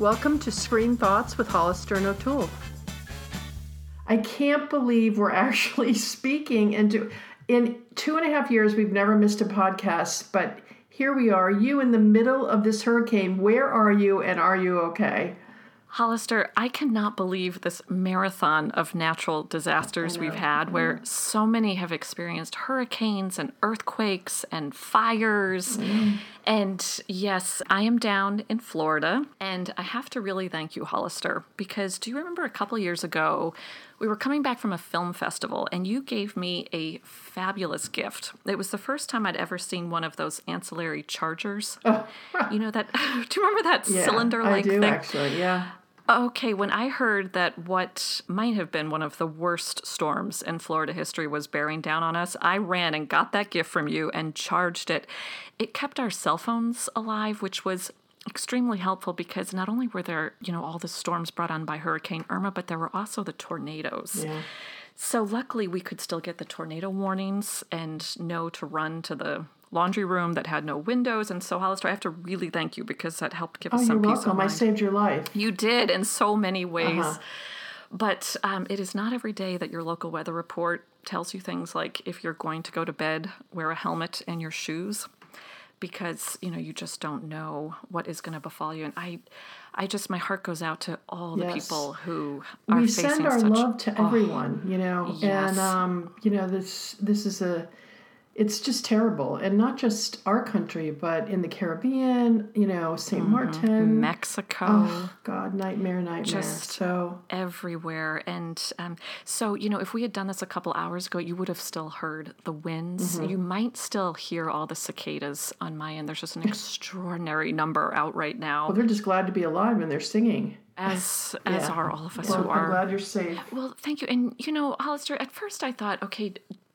Welcome to Screen Thoughts with Hollister and O'Toole. I can't believe we're actually speaking do, in two and a half years we've never missed a podcast, but here we are, you in the middle of this hurricane. Where are you and are you okay? Hollister, I cannot believe this marathon of natural disasters we've had where so many have experienced hurricanes and earthquakes and fires. Mm-hmm. And yes, I am down in Florida. And I have to really thank you, Hollister, because do you remember a couple years ago, we were coming back from a film festival and you gave me a fabulous gift. It was the first time I'd ever seen one of those ancillary chargers. you know that, do you remember that Yeah, cylinder like I do thing? actually, yeah. Okay, when I heard that what might have been one of the worst storms in Florida history was bearing down on us, I ran and got that gift from you and charged it. It kept our cell phones alive, which was extremely helpful because not only were there, you know, all the storms brought on by Hurricane Irma, but there were also the tornadoes. Yeah. So luckily we could still get the tornado warnings and know to run to the laundry room that had no windows. And so Hollister, I have to really thank you because that helped give Oh, us you're some peace of welcome. I mind. saved your life. You did in so many ways. Uh-huh. But um, it is not every day that your local weather report tells you things like if you're going to go to bed, wear a helmet and your shoes because you know you just don't know what is going to befall you and i i just my heart goes out to all the Yes. people who are we facing send our such love to everyone you know yes. and um, you know this this is a it's just terrible and not just our country but in the caribbean you know saint martin mexico oh god nightmare nightmare Just- so everywhere. And um, so, you know, if we had done this a couple hours ago, you would have still heard the winds. Mm-hmm. You might still hear all the cicadas on my end. There's just an extraordinary number out right now, well, they're just glad to be alive and they're singing as as Yeah. are all of us well, who i'm are. glad you're safe Well, thank you. And you know, Hollister, at first I thought, okay,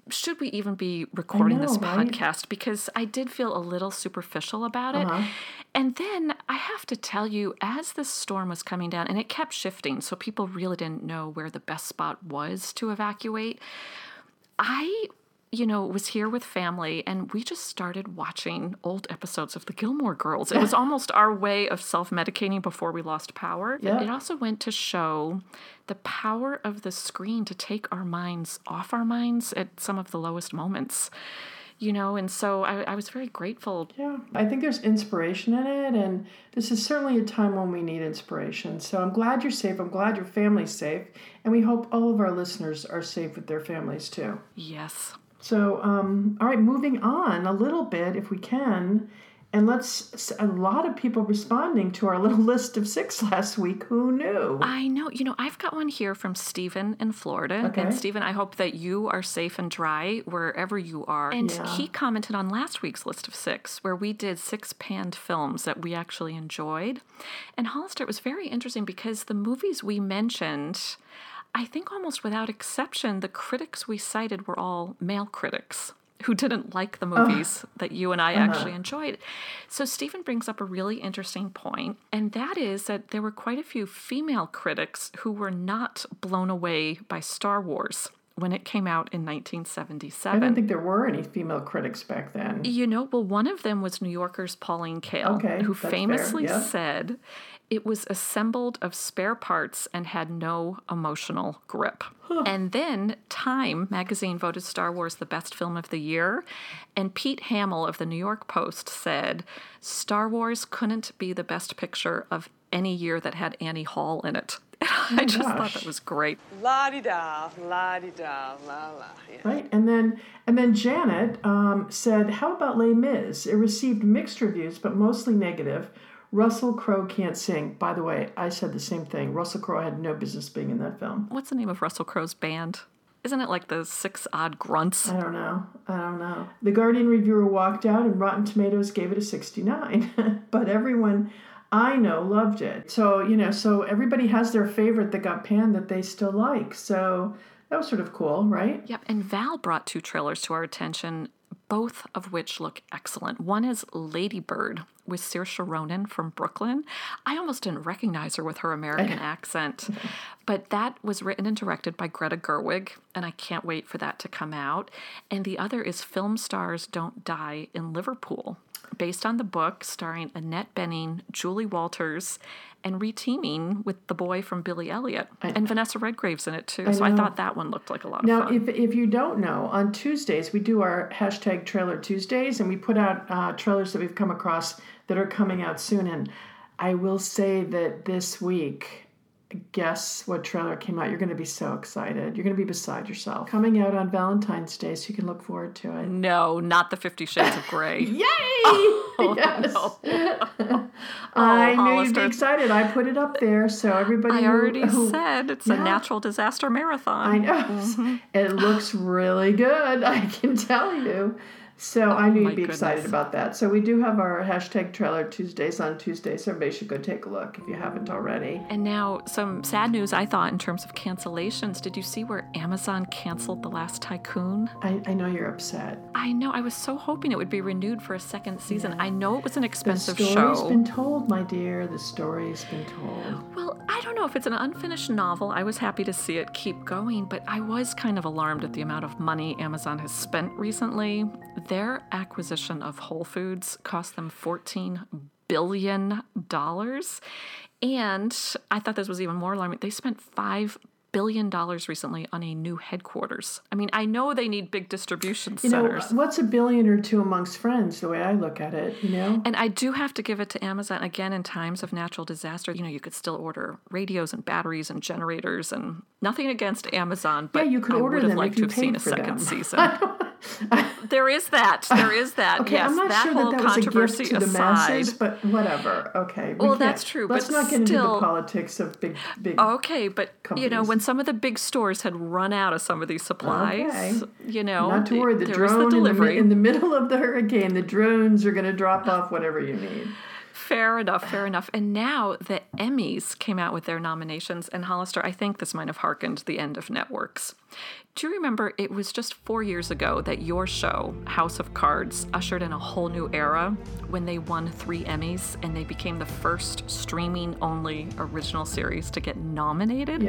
should we even be recording this know, right? podcast? Because I did feel a little superficial about it. Uh-huh. And then I have to tell you, as this storm was coming down, and it kept shifting, so people really didn't know where the best spot was to evacuate. I, you know, was here with family and we just started watching old episodes of the Gilmore Girls. It was almost our way of self medicating before we lost power. Yeah. It also went to show the power of the screen to take our minds off our minds at some of the lowest moments. You know, and so I, I was very grateful. yeah i think there's inspiration in it and this is certainly a time when we need inspiration so i'm glad you're safe i'm glad your family's safe and we hope all of our listeners are safe with their families too Yes. So, um, all right, moving on a little bit, if we can, and let's. A lot of people responding to our little list of six last week. Who knew? I know. You know, I've got one here from Stephen in Florida. Okay. And Stephen, I hope that you are safe and dry wherever you are. And Yeah. he commented on last week's list of six, where we did six panned films that we actually enjoyed. And Hollister, it was very interesting because the movies we mentioned, I think almost without exception, the critics we cited were all male critics. Who didn't like the movies that you and I uh-huh. actually enjoyed. So, Stephen brings up a really interesting point, and that is that there were quite a few female critics who were not blown away by Star Wars when it came out in 1977. I 1977. didn't think there were any female critics back then. You know, well, one of them was New Yorker's Pauline Kael, Okay, who famously yeah. said it was assembled of spare parts and had no emotional grip. And then Time magazine voted Star Wars the best film of the year, and Pete Hamill of the New York Post said Star Wars couldn't be the best picture of any year that had Annie Hall in it. I just thought that was great. La di da, la di da, la la. Yeah. Right, and then and then Janet um, said, "How about Les Mis? It received mixed reviews, but mostly negative. Russell Crowe can't sing. By the way, I said the same thing. Russell Crowe had no business being in that film. What's the name of Russell Crowe's band? Isn't it like the Six Odd Grunts? I don't know. I don't know. The Guardian reviewer walked out, and Rotten Tomatoes gave it a 69. but everyone I know loved it. So, you know, so everybody has their favorite that got panned that they still like. So that was sort of cool, right? Yep, and Val brought two trailers to our attention, both of which look excellent. One is Lady Bird with Saoirse Ronan from Brooklyn. I almost didn't recognize her with her American accent, but that was written and directed by Greta Gerwig, and I can't wait for that to come out. And the other is Film Stars Don't Die in Liverpool based on the book starring Annette Bening, Julie Walters, and reteaming with the boy from Billy Elliot. and Vanessa Redgrave's in it too. so I thought that one looked like a lot Now, of fun. Now, if, if you don't know, on Tuesdays we do our hashtag Trailer Tuesdays, and we put out uh, trailers that we've come across that are coming out soon. And I will say that this week, guess what trailer came out? You're going to be so excited. You're going to be beside yourself. Coming out on Valentine's Day, so you can look forward to it. no, not the Fifty Shades of Grey. Yay! Oh, yes. Oh, I knew you'd be excited. I put it up there, so everybody. I already who- said it's a natural disaster marathon. I know. Mm-hmm. It looks really good, I can tell you. So I knew you'd be excited about that. So we do have our hashtag trailer Tuesdays on Tuesday, So everybody should go take a look if you haven't already. And now, some sad news I thought in terms of cancellations. Did you see where Amazon canceled The Last Tycoon? I, I know you're upset. I know, I was so hoping it would be renewed for a second season. I know it was an expensive show. The story's been told, my dear. The story's been told. Well, I don't know if it's an unfinished novel. I was happy to see it keep going, but I was kind of alarmed at the amount of money Amazon has spent recently. Their acquisition of Whole Foods cost them $14 billion. And I thought this was even more alarming. They spent $5 billion recently on a new headquarters. I mean, I know they need big distribution You know, what's a billion or two amongst friends, the way I look at it, you know? And I do have to give it to Amazon again in times of natural disaster. You know, you could still order radios and batteries and generators and nothing against Amazon, but Yeah, you could I order would have them liked to have seen a second them. season. there is that. There is that. Okay, yes, I'm not that sure whole that that was a gift to the masses, but whatever. Okay. we Well, that's true, Let's not get into the politics of big, big. Okay, but you know, when some of the big stores had run out of some of these supplies, Okay. you know, Not to worry, the drone the in, the, delivery. in the middle of the hurricane, the drones are going to drop off whatever you need. Fair enough, fair enough. And now the Emmys came out with their nominations, and Hollister, I think this might have harkened the end of networks. Do you remember it was just four years ago that your show, House of Cards, ushered in a whole new era when they won three Emmys and they became the first streaming only original series to get nominated?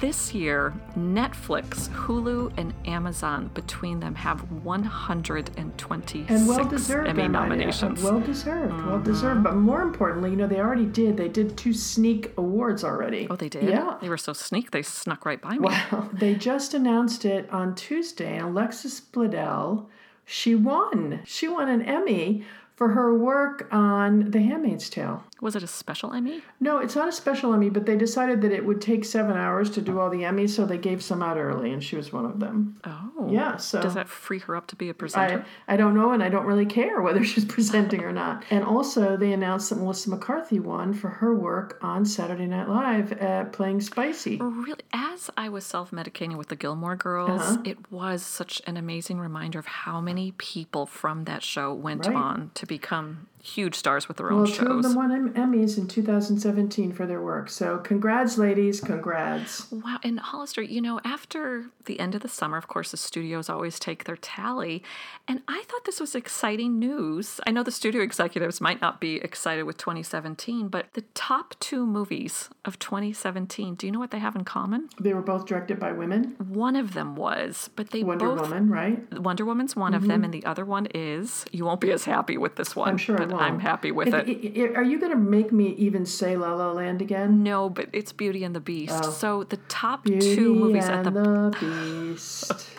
This year, Netflix, Hulu, and Amazon between them have 126 And well deserved. Emmy I might add. nominations. Mm-hmm. Well deserved. Well deserved. But more importantly, you know, they already did. They did two sneak awards already. Oh, they did? Yeah. They were so sneak, they snuck right by me. Wow. They just announced it on Tuesday, and Alexis Bledel, she won. She won an Emmy for her work on The Handmaid's Tale. Was it a special Emmy? No, it's not a special Emmy, but they decided that it would take seven hours to do all the Emmys, so they gave some out early, and she was one of them. Oh. Yeah, so Does that free her up to be a presenter? I I don't know, and I don't really care whether she's presenting or not. And also, they announced that Melissa McCarthy won for her work on Saturday Night Live at playing Spicy. Really, as I was self medicating with the Gilmore Girls, Uh-huh. it was such an amazing reminder of how many people from that show went Right. on to become huge stars with their own Well, two of shows. them won Em- Emmys in 2017 for their work. So, congrats, ladies. Congrats. Wow. And Hollister, you know, after the end of the summer, of course, the studios always take their tally. And I thought this was exciting news. I know the studio executives might not be excited with 2017, but the top two movies of 2017, do you know what they have in common? They were both directed by women. One of them was, but they Wonder both. Woman, right? Wonder Woman's one of them, mm-hmm. and the other one is. You won't be as happy with this one. I'm sure but. I'm happy with If- it. Are you going to make me even say La La Land again? No, but it's Beauty and the Beast. So the top Oh. Beauty two movies at the the Beast.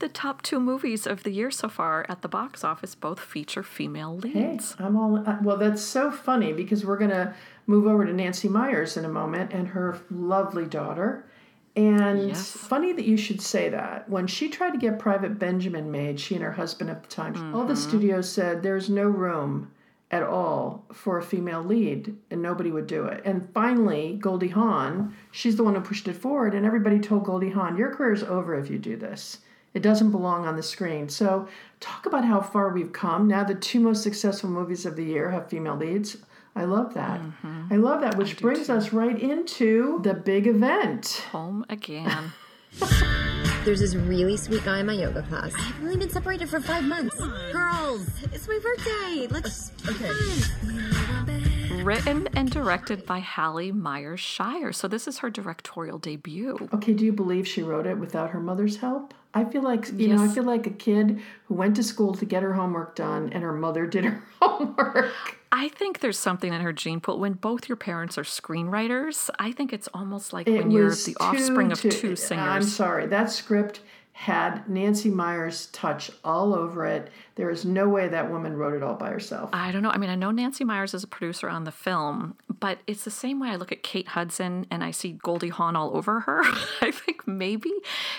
The top two movies of the year so far at the box office both feature female Hey, leads. I'm all uh, well. That's so funny because we're gonna move over to Nancy Meyers in a moment and her lovely daughter. And Yes. funny that you should say that. When she tried to get Private Benjamin made, she and her husband at the time, all the studios said there's no room at all for a female lead, and nobody would do it. And finally, Goldie Hawn, she's the one who pushed it forward, and everybody told Goldie Hawn, "Your career's over if you do this." It doesn't belong on the screen. So, talk about how far we've come. Now, the two most successful movies of the year have female leads. I love that. Mm-hmm. I love that, which brings us right into the big event. Home again. There's this really sweet guy in my yoga class. I've only been separated for five months. Girls, it's my birthday. Let's. Uh, okay. written and directed by Hallie Meyers-Shyer. So this is her directorial debut. Okay, do you believe she wrote it without her mother's help? I feel like you know, I feel like a kid who went to school to get her homework done and her mother did her homework. I think there's something in her gene pool. When both your parents are screenwriters, I think it's almost like It when you're the offspring of two uh, I'm sorry. That script had Nancy Meyers' touch all over it. There is no way that woman wrote it all by herself. I don't know. I mean, I know Nancy Meyers is a producer on the film, but it's the same way I look at Kate Hudson and I see Goldie Hawn all over her. I think maybe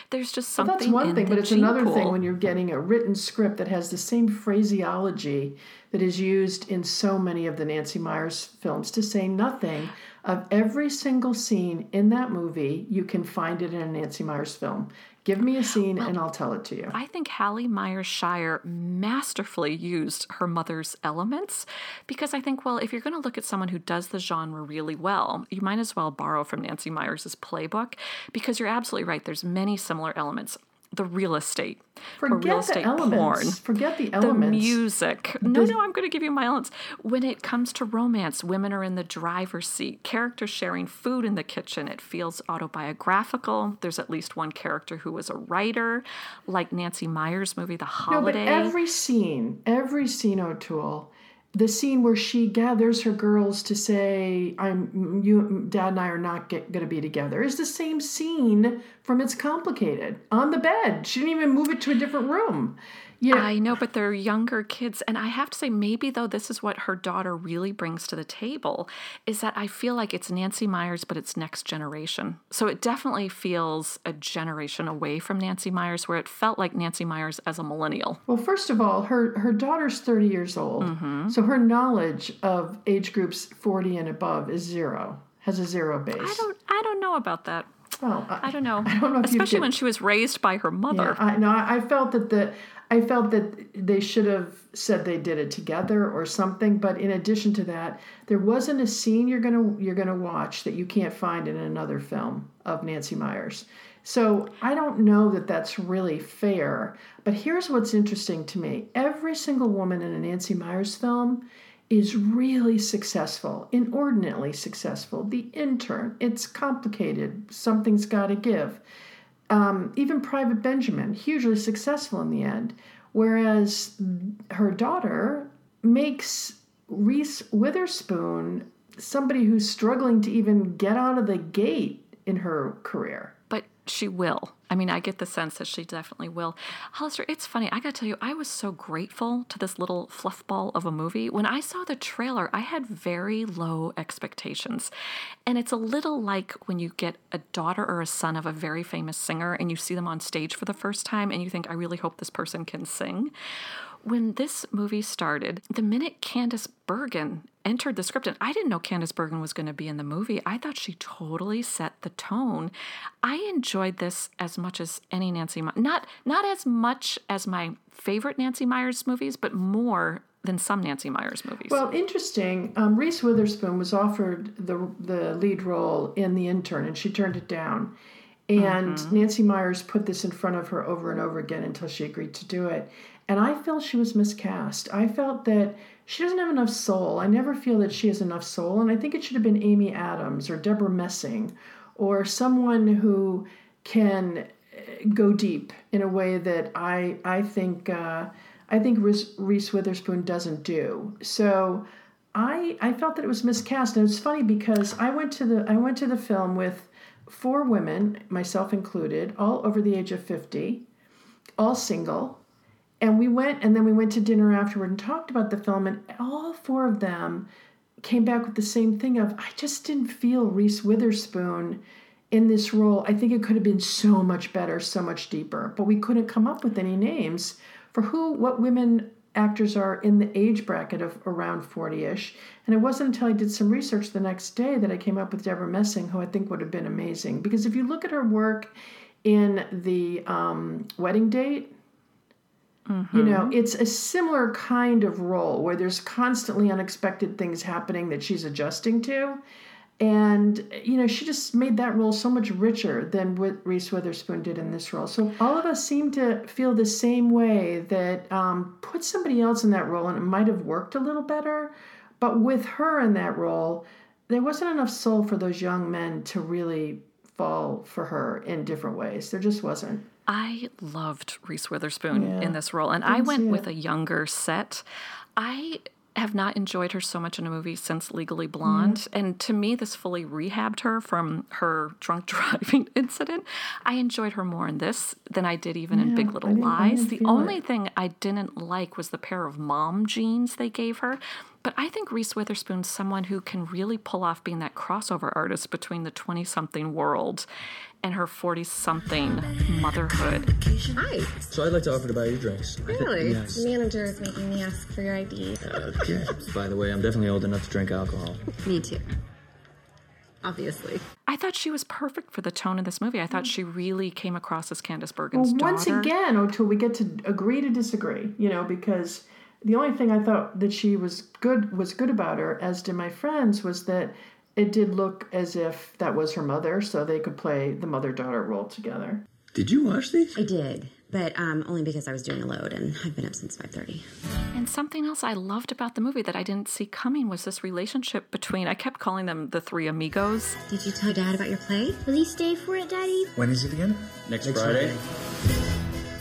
there's just something. Well, That's one in thing, but it's gene another thing when you're getting a written script that has the same phraseology that is used in so many of the Nancy Meyers films, to say nothing of every single scene in that movie, you can find it in a Nancy Meyers film. Give me a scene and I'll tell it to you. I think Hallie Myers Shire masterfully used her mother's elements because I think, well, if you're going to look at someone who does the genre really well, you might as well borrow from Nancy Meyers' playbook because you're absolutely right. There's many similar elements. The real estate, or real Forget the estate elements. porn, Forget the elements, the music. No, no, I'm going to give you my elements. When it comes to romance, women are in the driver's seat, characters sharing food in the kitchen. It feels autobiographical. There's at least one character who was a writer, like Nancy Meyers' movie The Holiday. No, but every scene, every scene, O'Toole, the scene where she gathers her girls to say, "I'm you, Dad and I are not going to be together," is the same scene from It's Complicated on the bed. She didn't even move it to a different room. Yeah, I know, but they're younger kids. And I have to say, maybe though, this is what her daughter really brings to the table is that I feel like it's Nancy Meyers, but it's next generation. So it definitely feels a generation away from Nancy Meyers, where it felt like Nancy Meyers as a millennial. Well, first of all, her her daughter's thirty years old, Mm-hmm. so her knowledge of age groups forty and above is zero. Has a zero base. I don't, I don't know about that. Well, I don't know. I don't know if Especially get- when she was raised by her mother. Yeah, I no, I I felt that the I felt that they should have said they did it together or something. But in addition to that, there wasn't a scene you're gonna you're gonna watch that you can't find in another film of Nancy Meyers. So I don't know that that's really fair. But here's what's interesting to me: every single woman in a Nancy Meyers film is really successful, inordinately successful. The intern, it's complicated. Something's got to give um, even Private Benjamin, hugely successful in the end. Whereas her daughter makes Reese Witherspoon somebody who's struggling to even get out of the gate in her career. She will. I mean, I get the sense that she definitely will. Hollister, it's funny. I got to tell you, I was so grateful to this little fluff ball of a movie. When I saw the trailer, I had very low expectations. And it's a little like when you get a daughter or a son of a very famous singer and you see them on stage for the first time and you think, I really hope this person can sing. When this movie started, the minute Candice Bergen entered the script, and I didn't know Candice Bergen was going to be in the movie, I thought she totally set the tone. I enjoyed this as much as any Nancy, My- not not as much as my favorite Nancy Meyers movies, but more than some Nancy Meyers movies. Well, interesting. Um, Reese Witherspoon was offered the the lead role in The Intern, and she turned it down. And Nancy Meyers put this in front of her over and over again until she agreed to do it. And I felt she was miscast. I felt that she doesn't have enough soul. I never feel that she has enough soul. And I think it should have been Amy Adams or Deborah Messing or someone who can uh, go deep in a way that I I think uh, I think Reese, Reese Witherspoon doesn't do. So I I felt that it was miscast, and it's funny because I went to the I went to the film with four women, myself included, all over the age of fifty, all single, and we went and then we went to dinner afterward and talked about the film, and all four of them came back with the same thing of I just didn't feel Reese Witherspoon in this role. I think it could have been so much better, so much deeper, but we couldn't come up with any names for who what women actors are in the age bracket of around 40ish. And it wasn't until I did some research the next day that I came up with Deborah Messing, who I think would have been amazing. Because if you look at her work in the um, wedding date, you know, it's a similar kind of role where there's constantly unexpected things happening that she's adjusting to. And, you know, she just made that role so much richer than what Reese Witherspoon did in this role. So all of us seem to feel the same way that um, put somebody else in that role and it might have worked a little better. But with her in that role, there wasn't enough soul for those young men to really fall for her in different ways. There just wasn't. I loved Reese Witherspoon Yeah. in this role, and I went with a younger set. I have not enjoyed her so much in a movie since Legally Blonde, Mm-hmm. and to me, this fully rehabbed her from her drunk driving incident. I enjoyed her more in this than I did even in Big Little Lies. The only it. thing I didn't like was the pair of mom jeans they gave her. But I think Reese Witherspoon's someone who can really pull off being that crossover artist between the 20 something world and her 40 something motherhood. Hi. So I'd like to offer to buy you drinks. Really? Yes. The manager is making me ask for your ID. Okay. Uh, By the way, I'm definitely old enough to drink alcohol. Me too. Obviously. I thought she was perfect for the tone of this movie. I thought mm. she really came across as Candice Bergen's Well, once daughter. again, until we get to agree to disagree, you know, because the only thing I thought that she was good was good about her, as did my friends, was that it did look as if that was her mother, so they could play the mother daughter role together. Did you watch these? I did, but um, only because I was doing a load and I've been up since 5:30. And something else I loved about the movie that I didn't see coming was this relationship between, I kept calling them the three amigos. Did you tell Dad about your play? Will he stay for it, Daddy? When is it again? Next, Friday.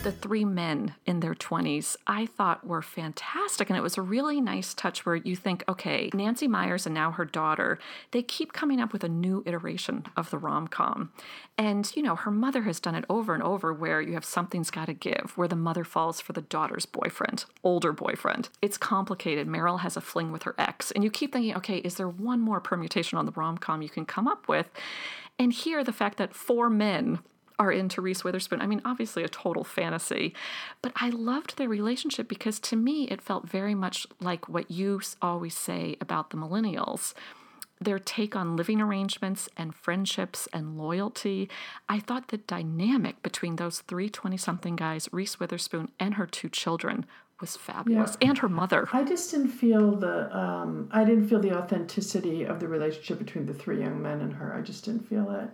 The three men in their 20s I thought were fantastic. And it was a really nice touch where you think, okay, Nancy Meyers and now her daughter, they keep coming up with a new iteration of the rom com. And, you know, her mother has done it over and over where you have something's got to give, where the mother falls for the daughter's boyfriend, older boyfriend. It's complicated. Meryl has a fling with her ex. And you keep thinking, okay, is there one more permutation on the rom com you can come up with? And here, the fact that four men are into Reese Witherspoon. I mean, obviously a total fantasy, but I loved their relationship because to me it felt very much like what you always say about the millennials. Their take on living arrangements and friendships and loyalty. I thought the dynamic between those three 20 something guys, Reese Witherspoon and her two children, was fabulous. And her mother. I just didn't feel the um, I didn't feel the authenticity of the relationship between the three young men and her. I just didn't feel it.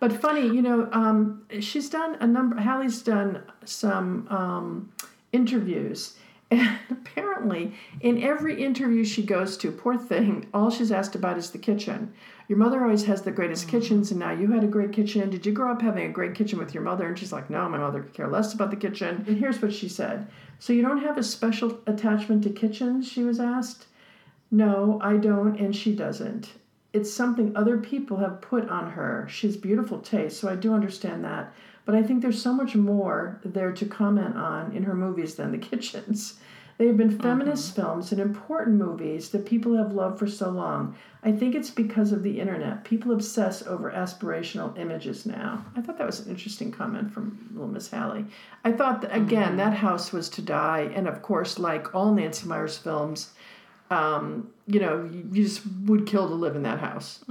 But funny, you know, um, she's done a number. Hallie's done some um, interviews, and apparently, in every interview she goes to, poor thing, all she's asked about is the kitchen. Your mother always has the greatest kitchens, and now you had a great kitchen. Did you grow up having a great kitchen with your mother? And she's like, No, my mother could care less about the kitchen. And here's what she said So you don't have a special attachment to kitchens? She was asked. No, I don't, and she doesn't. It's something other people have put on her. She has beautiful taste, so I do understand that. But I think there's so much more there to comment on in her movies than the kitchens. They have been feminist mm-hmm. films and important movies that people have loved for so long. I think it's because of the internet. People obsess over aspirational images now. I thought that was an interesting comment from little Miss Hallie. I thought that, again, mm-hmm. that house was to die, and of course, like all Nancy Meyers films, um, you know, you, just would kill to live in that house.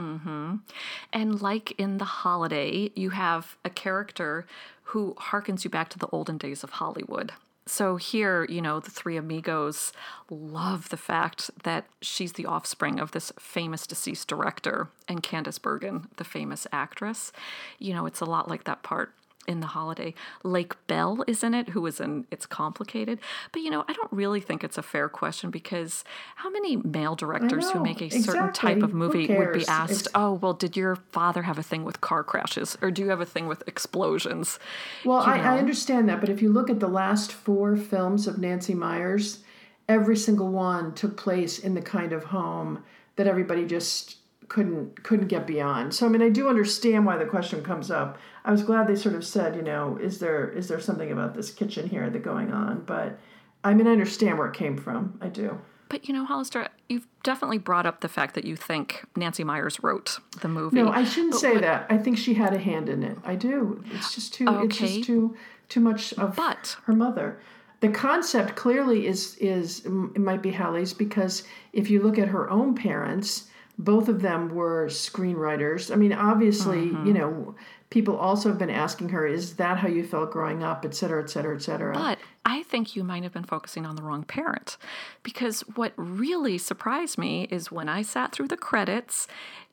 And like in The Holiday, you have a character who harkens you back to the olden days of Hollywood. So here, you know, the three amigos love the fact that she's the offspring of this famous deceased director and Candice Bergen, the famous actress. You know, it's a lot like that part in the holiday. Lake Bell is in it, who is in It's Complicated. But you know, I don't really think it's a fair question because how many male directors who make a certain type of movie would be asked, It's- oh, well, did your father have a thing with car crashes? Or do you have a thing with explosions? Well, I, I understand that, but if you look at the last four films of Nancy Meyers, every single one took place in the kind of home that everybody just couldn't couldn't get beyond. So I mean, I do understand why the question comes up. I was glad they sort of said, you know, is there is there something about this kitchen here that going on? But I mean, I understand where it came from. I do. But you know, Hollister, you've definitely brought up the fact that you think Nancy Meyers wrote the movie. No, I shouldn't But say that. I think she had a hand in it. I do. It's just too. It's Okay. just too too much of But- her mother. The concept clearly is is it might be Hallie's because if you look at her own parents, both of them were screenwriters. I mean, obviously, Mm-hmm. you know, people also have been asking her, "Is that how you felt growing up?" Et cetera, et cetera, et cetera. But I think you might have been focusing on the wrong parent. Because what really surprised me is when I sat through the credits,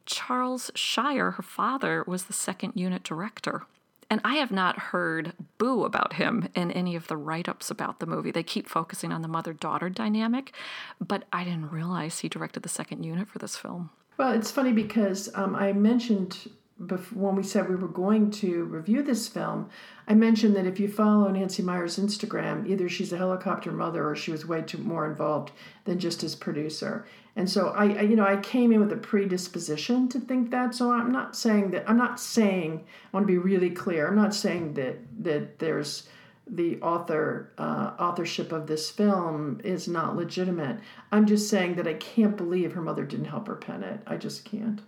Charles Shyer, her father, was the second unit director. And I have not heard boo about him in any of the write ups about the movie. They keep focusing on the mother daughter dynamic, but I didn't realize he directed the second unit for this film. Well, it's funny because um, I mentioned when we said we were going to review this film, I mentioned that if you follow Nancy Meyers' Instagram, either she's a helicopter mother or she was way too more involved than just as producer. And so I, I, you know, I came in with a predisposition to think that. So I'm not saying that. I'm not saying. I want to be really clear. I'm not saying that that there's the author uh, authorship of this film is not legitimate. I'm just saying that I can't believe her mother didn't help her pen it. I just can't.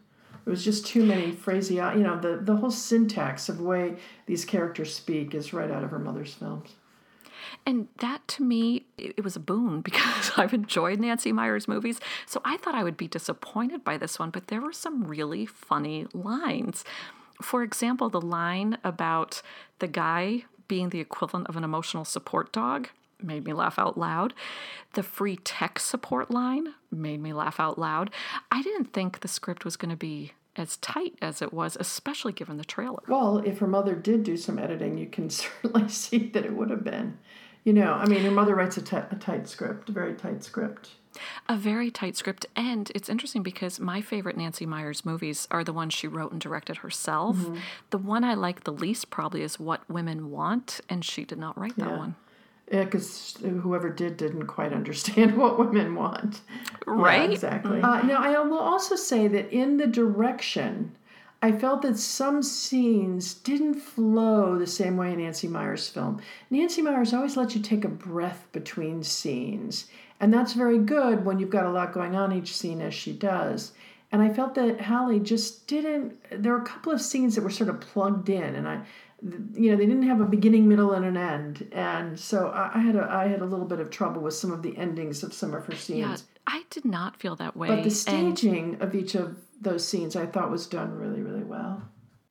It was just too many phrasing. You know, the the whole syntax of the way these characters speak is right out of her mother's films. And that to me, it was a boon because I've enjoyed Nancy Meyers' movies. So I thought I would be disappointed by this one, but there were some really funny lines. For example, the line about the guy being the equivalent of an emotional support dog made me laugh out loud. The free tech support line made me laugh out loud. I didn't think the script was going to be as tight as it was, especially given the trailer. Well, if her mother did do some editing, you can certainly see that it would have been. You know, I mean, her mother writes a tight script, a very tight script. A very tight script. And it's interesting because my favorite Nancy Meyers movies are the ones she wrote and directed herself. Mm-hmm. The one I like the least probably is What Women Want, and she did not write that Yeah. One. Yeah, because whoever did didn't quite understand what women want. Yeah, Right? exactly. Uh, now, I will also say that in the direction, I felt that some scenes didn't flow the same way in Nancy Meyers' film. Nancy Meyers always lets you take a breath between scenes, and that's very good when you've got a lot going on each scene, as she does. And I felt that Hallie just didn't. There were a couple of scenes that were sort of plugged in, and I, you know, they didn't have a beginning, middle, and an end, and so I, I had a I had a little bit of trouble with some of the endings of some of her scenes. Yeah, I did not feel that way. But the And staging of each of those scenes I thought was done really, really well.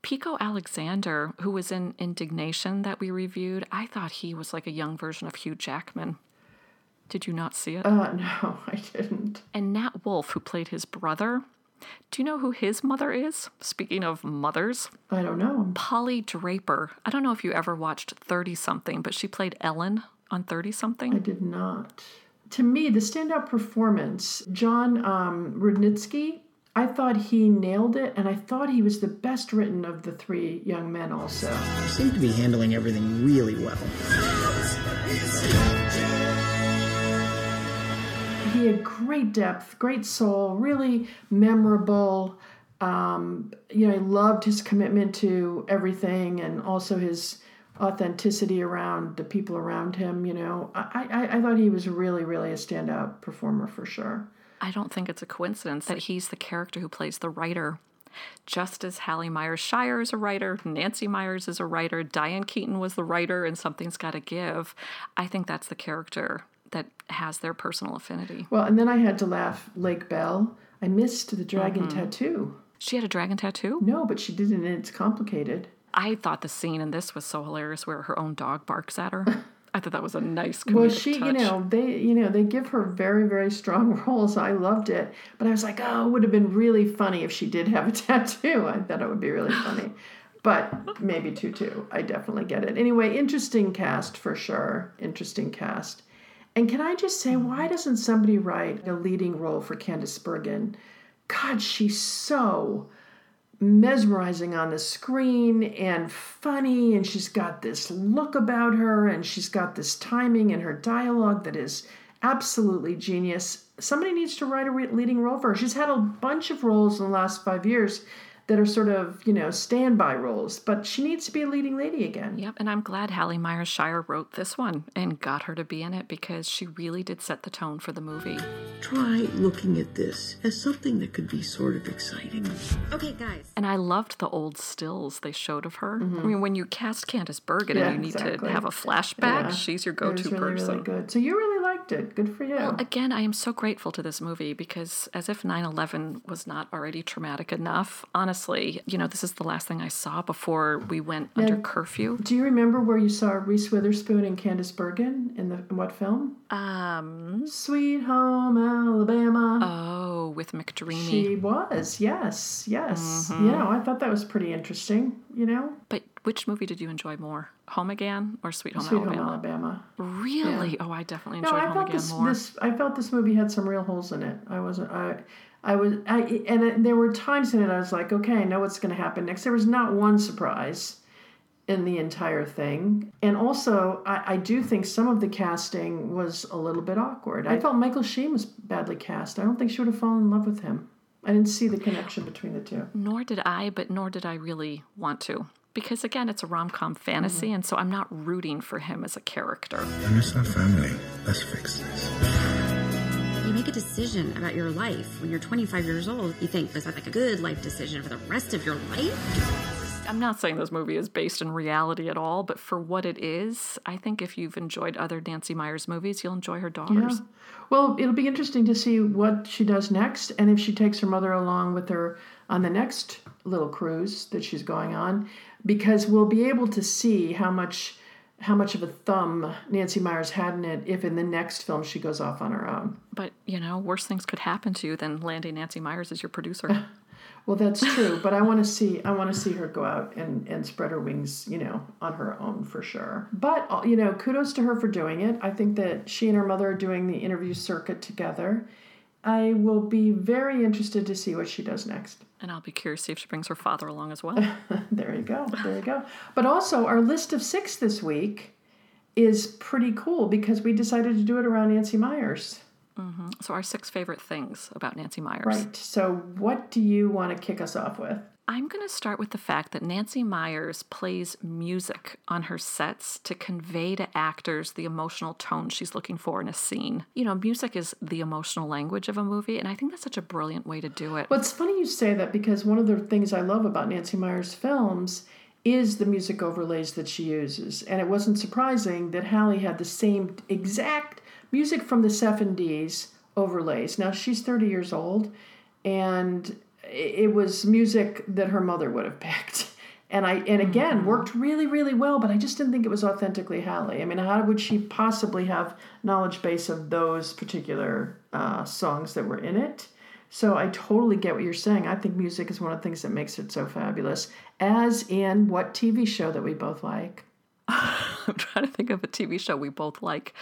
Pico Alexander, who was in Indignation that we reviewed, I thought he was like a young version of Hugh Jackman. Did you not see it? Uh, no, I didn't. and Nat Wolff, who played his brother, do you know who his mother is? Speaking of mothers, I don't know. Polly Draper. I don't know if you ever watched 30 something, but she played Ellen on 30 something. I did not. To me, the standout performance, Jon um, Rudnitsky, I thought he nailed it, and I thought he was the best written of the three young men, also. You seem to be handling everything really well. He had great depth, great soul, really memorable. Um, you know, I loved his commitment to everything and also his authenticity around the people around him. You know, I, I, I thought he was really, really a standout performer for sure. I don't think it's a coincidence that he's the character who plays the writer. Just as Hallie Meyers-Shyer is a writer, Nancy Meyers is a writer, Diane Keaton was the writer, and Something's Gotta Give. I think that's the character that has their personal affinity. Well, and then I had to laugh. Lake Bell. I missed the dragon mm-hmm. tattoo. She had a dragon tattoo? No, but she did it, and it's complicated. I thought the scene in this was so hilarious where her own dog barks at her. I thought that was a nice Well, she, touch. you know, they, you know, they give her very, very strong roles. I loved it, but I was like, oh, it would have been really funny if she did have a tattoo. I thought it would be really funny, but maybe tutu. I definitely get it. Anyway, interesting cast for sure. Interesting cast. And can I just say, why mm-hmm. doesn't somebody write a leading role for Candice Bergen? God, she's so mesmerizing on the screen and funny and she's got this look about her and she's got this timing in her dialogue that is absolutely genius. Somebody needs to write a re- leading role for her. She's had a bunch of roles in the last five years that are sort of you know standby roles but she needs to be a leading lady again Yep, and I'm glad Hallie Meyers-Shyer wrote this one and got her to be in it because she really did set the tone for the movie. Try looking at this as something that could be sort of exciting. Okay, guys. And I loved the old stills they showed of her. I mean, when you cast Candice Bergen Mm-hmm. Yeah, and you need exactly. to have a flashback, Yeah. she's your It go was to really, person. really good so you really it good for you Again, I am so grateful to this movie because as if 9 11 was not already traumatic enough, honestly, you know, this is the last thing I saw before we went under curfew. do you remember where you saw Reese Witherspoon and Candice Bergen in the in what film? Um, Sweet Home Alabama. oh, with McDreamy. She was, yes, yes. Mm-hmm. You know, I thought that was pretty interesting, you know? But Which movie did you enjoy more, Home Again or Sweet Home Sweet Alabama? Home Alabama. Really? Oh, I definitely No, enjoyed I Home felt Again this, more. this. I felt this movie had some real holes in it. I wasn't. I, I was. I and it, there were times in it I was like, okay, I know what's going to happen next. There was not one surprise in the entire thing, and also I, I do think some of the casting was a little bit awkward. I felt Michael Sheen was badly cast. I don't think she would have fallen in love with him. I didn't see the connection between the two. Nor did I, but nor did I really want to. Because again, it's a rom com fantasy, Mm-hmm. and so I'm not rooting for him as a character. And it's our family. Let's fix this. You make a decision about your life when you're 25 years old. You think, is that like a good life decision for the rest of your life? I'm not saying this movie is based in reality at all, but for what it is, I think if you've enjoyed other Nancy Meyers movies, you'll enjoy her daughters. Yeah. Well, it'll be interesting to see what she does next and if she takes her mother along with her on the next little cruise that she's going on because we'll be able to see how much how much of a thumb Nancy Meyers had in it if in the next film she goes off on her own. But, you know, worse things could happen to you than landing Nancy Meyers as your producer. Well, that's true, but I want to see I want to see her go out and and spread her wings, you know, on her own for sure. But uh, you know, kudos to her for doing it. I think that she and her mother are doing the interview circuit together. I will be very interested to see what she does next. and I'll be curious to see if she brings her father along as well. There you go. There you go. But also, our list of six this week is pretty cool because we decided to do it around Nancy Meyers. Mm-hmm. so, our six favorite things about Nancy Meyers. Right. So, what do you want to kick us off with? I'm going to start with the fact that Nancy Meyers plays music on her sets to convey to actors the emotional tone she's looking for in a scene. You know, music is the emotional language of a movie, and I think that's such a brilliant way to do it. Well, it's funny you say that because one of the things I love about Nancy Meyers' films is the music overlays that she uses. And it wasn't surprising that Hallie had the same exact music from the 70s overlays. Now, she's 30 years old, and it was music that her mother would have picked. And I and again worked really really well, but I just didn't think it was authentically Hallie. I mean, how would she possibly have knowledge base of those particular uh, songs that were in it? So I totally get what you're saying. I think music is one of the things that makes it so fabulous. As in what TV show that we both like? I'm trying to think of a TV show we both like.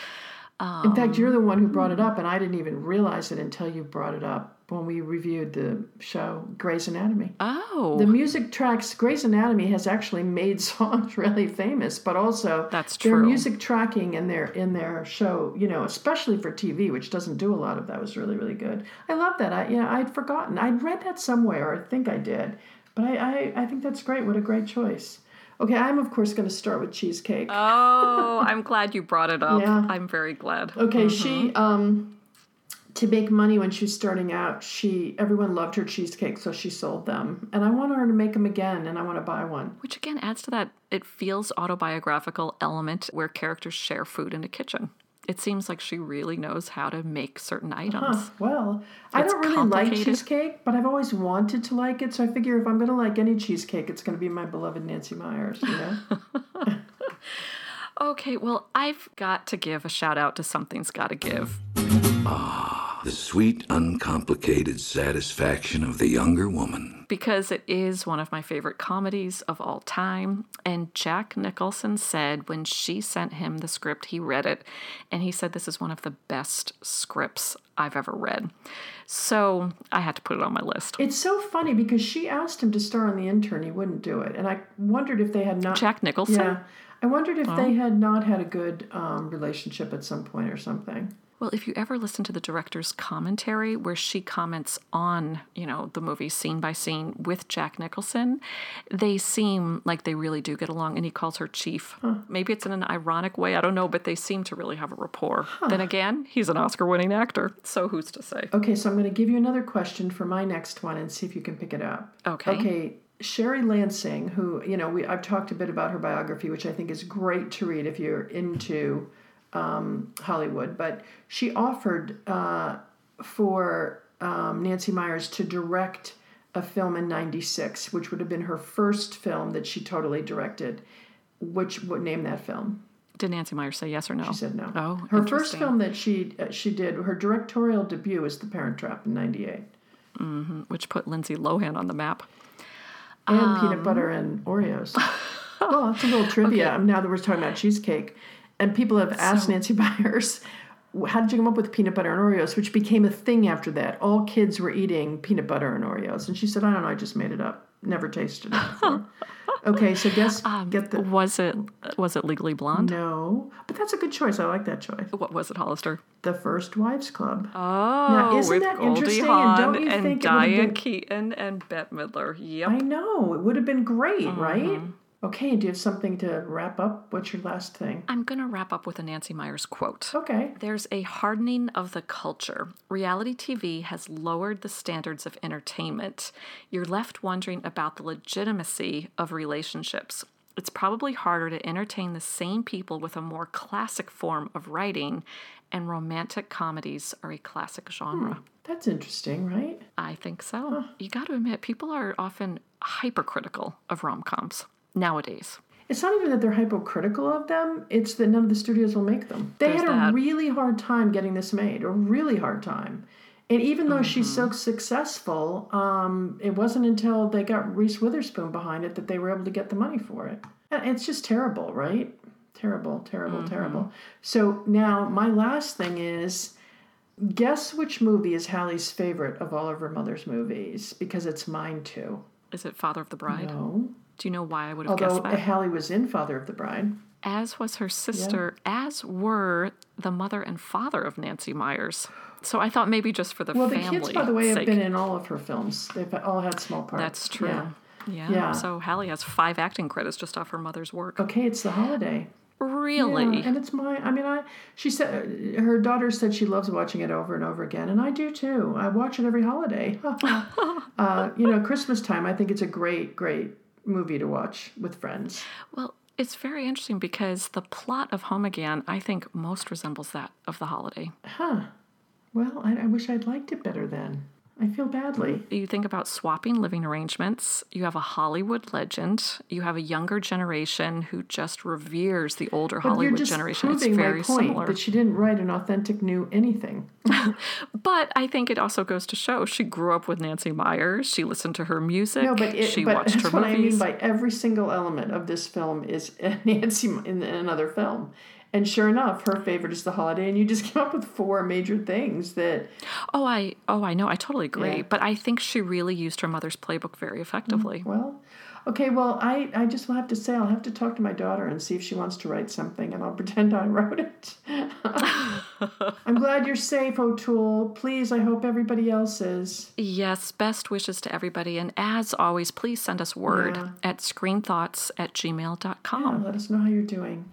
In fact, you're um, the one who brought it up, and I didn't even realize it until you brought it up when we reviewed the show Grey's Anatomy. Oh, The music tracks Grey's Anatomy has actually made songs really famous, but also That's their music tracking in their in their show, you know, especially for TV, which doesn't do a lot of that, was really really good. I love that. I yeah, I'd forgotten. I'd read that somewhere, or I think I did, but I I, I think that's great. What a great choice. Okay, I'm of course going to start with cheesecake. oh, I'm glad you brought it up. Yeah. I'm very glad. Okay, she um to make money when she was starting out, she everyone loved her cheesecake, so she sold them. And I want her to make them again, and I want to buy one. Which again adds to that it feels autobiographical element where characters share food in a kitchen. It seems like she really knows how to make certain uh-huh. items. Huh, well, I don't really like cheesecake, but I've always wanted to like it. So I figure if I'm going to like any cheesecake, it's going to be my beloved Nancy Meyers. You know, Okay, well, I've got to give a shout out to Something's Gotta Give. Ah. The sweet, uncomplicated satisfaction of the younger woman. because it is one of my favorite comedies of all time. And Jack Nicholson said when she sent him the script, he read it, and he said this is one of the best scripts I've ever read. So I had to put it on my list. it's so funny because she asked him to star on The Intern, he wouldn't do it, and I wondered if they had not. Jack Nicholson? Yeah, I wondered if they had not had a good um, relationship at some point or something. Well, if you ever listen to the director's commentary where she comments on, you know, the movie scene by scene with Jack Nicholson, they seem like they really do get along and he calls her chief. Maybe it's in an ironic way, I don't know, but they seem to really have a rapport. Then again, he's an Oscar winning actor, so who's to say? Okay, so I'm going to give you another question for my next one and see if you can pick it up. Okay. Okay. Sherry Lansing, who you know, we I've talked a bit about her biography, which I think is great to read if you're into um, Hollywood. But she offered uh, for um, Nancy Meyers to direct a film in '96, which would have been her first film that she totally directed. Which would name that film? Did Nancy Meyers say yes or no? She said no. Oh, her first film that she uh, she did her directorial debut was The Parent Trap in '98. Which put Lindsay Lohan on the map. and Um, peanut butter and Oreos. well, that's a little trivia. Now that we're talking about cheesecake, and people have asked So- Nancy Meyers, how did you come up with peanut butter and Oreos, which became a thing after that? All kids were eating peanut butter and Oreos, and she said, "I don't know, I just made it up. Never tasted it before." okay, so guess get the Was it was it Legally Blonde? no, but that's a good choice. I like that choice. What was it, Hollister? The First Wives Club. Oh, Now, isn't that Goldie interesting? Hawn And don't you and think it would've Diane been- Keaton and Bette Midler. Yep. I know it would have been great, Mm-hmm. right? Okay, do you have something to wrap up? What's your last thing? I'm going to wrap up with a Nancy Meyers quote. Okay. There's a hardening of the culture. Reality TV has lowered the standards of entertainment. You're left wondering about the legitimacy of relationships. It's probably harder to entertain the same people with a more classic form of writing, and romantic comedies are a classic genre. Hmm, that's interesting, right? I think so. You got to admit, people are often hypercritical of rom coms nowadays. It's not even that they're hypocritical of them, it's that none of the studios will make them. They There's had a that. really hard time getting this made, a really hard time. And even though she's so Mm-hmm. successful, um, it wasn't until they got Reese Witherspoon behind it that they were able to get the money for it. And it's just terrible, right? Terrible, terrible, Mm-hmm. terrible. So now my last thing is guess which movie is Hallie's favorite of all of her mother's movies? Because it's mine too. Is it Father of the Bride? No. Do you know why I would have Although guessed that? Although Hallie was in Father of the Bride. as was her sister, as were the mother and father of Nancy Meyers. So I thought maybe just for the Well, the family kids, by the way, have sake. been in all of her films. They've all had small parts. That's true. Yeah. Yeah. Yeah. So Hallie has five acting credits just off her mother's work. Okay, it's the holiday. Really? Yeah, and it's my. I mean, I. She said her daughter said she loves watching it over and over again, and I do too. I watch it every holiday. uh, you know, Christmas time. I think it's a great, great movie to watch with friends. Well, it's very interesting because the plot of Home Again, I think, most resembles that of The Holiday. Huh. Well, I, I wish I'd liked it better then. I feel badly. You think about swapping living arrangements. You have a Hollywood legend. You have a younger generation who just reveres the older But you're Hollywood just generation. It's very my point similar. that she didn't write an authentic new anything. But I think it also goes to show she grew up with Nancy Meyers. She listened to her music. No, but, it, she but watched that's her what movies. I mean by every single element of this film is Nancy in another film. And sure enough, her favorite is the holiday, and you just came up with four major things that oh, I oh I know. I totally agree. Yeah. But I think she really used her mother's playbook very effectively. Mm-hmm. well, okay. Well, I I just will have to say I'll have to talk to my daughter and see if she wants to write something, and I'll pretend I wrote it. I'm glad you're safe, O'Toole. Please, I hope everybody else is. Yes, best wishes to everybody. And as always, please send us word Yeah. at screenthoughts at gmail.com. Yeah, let us know how you're doing.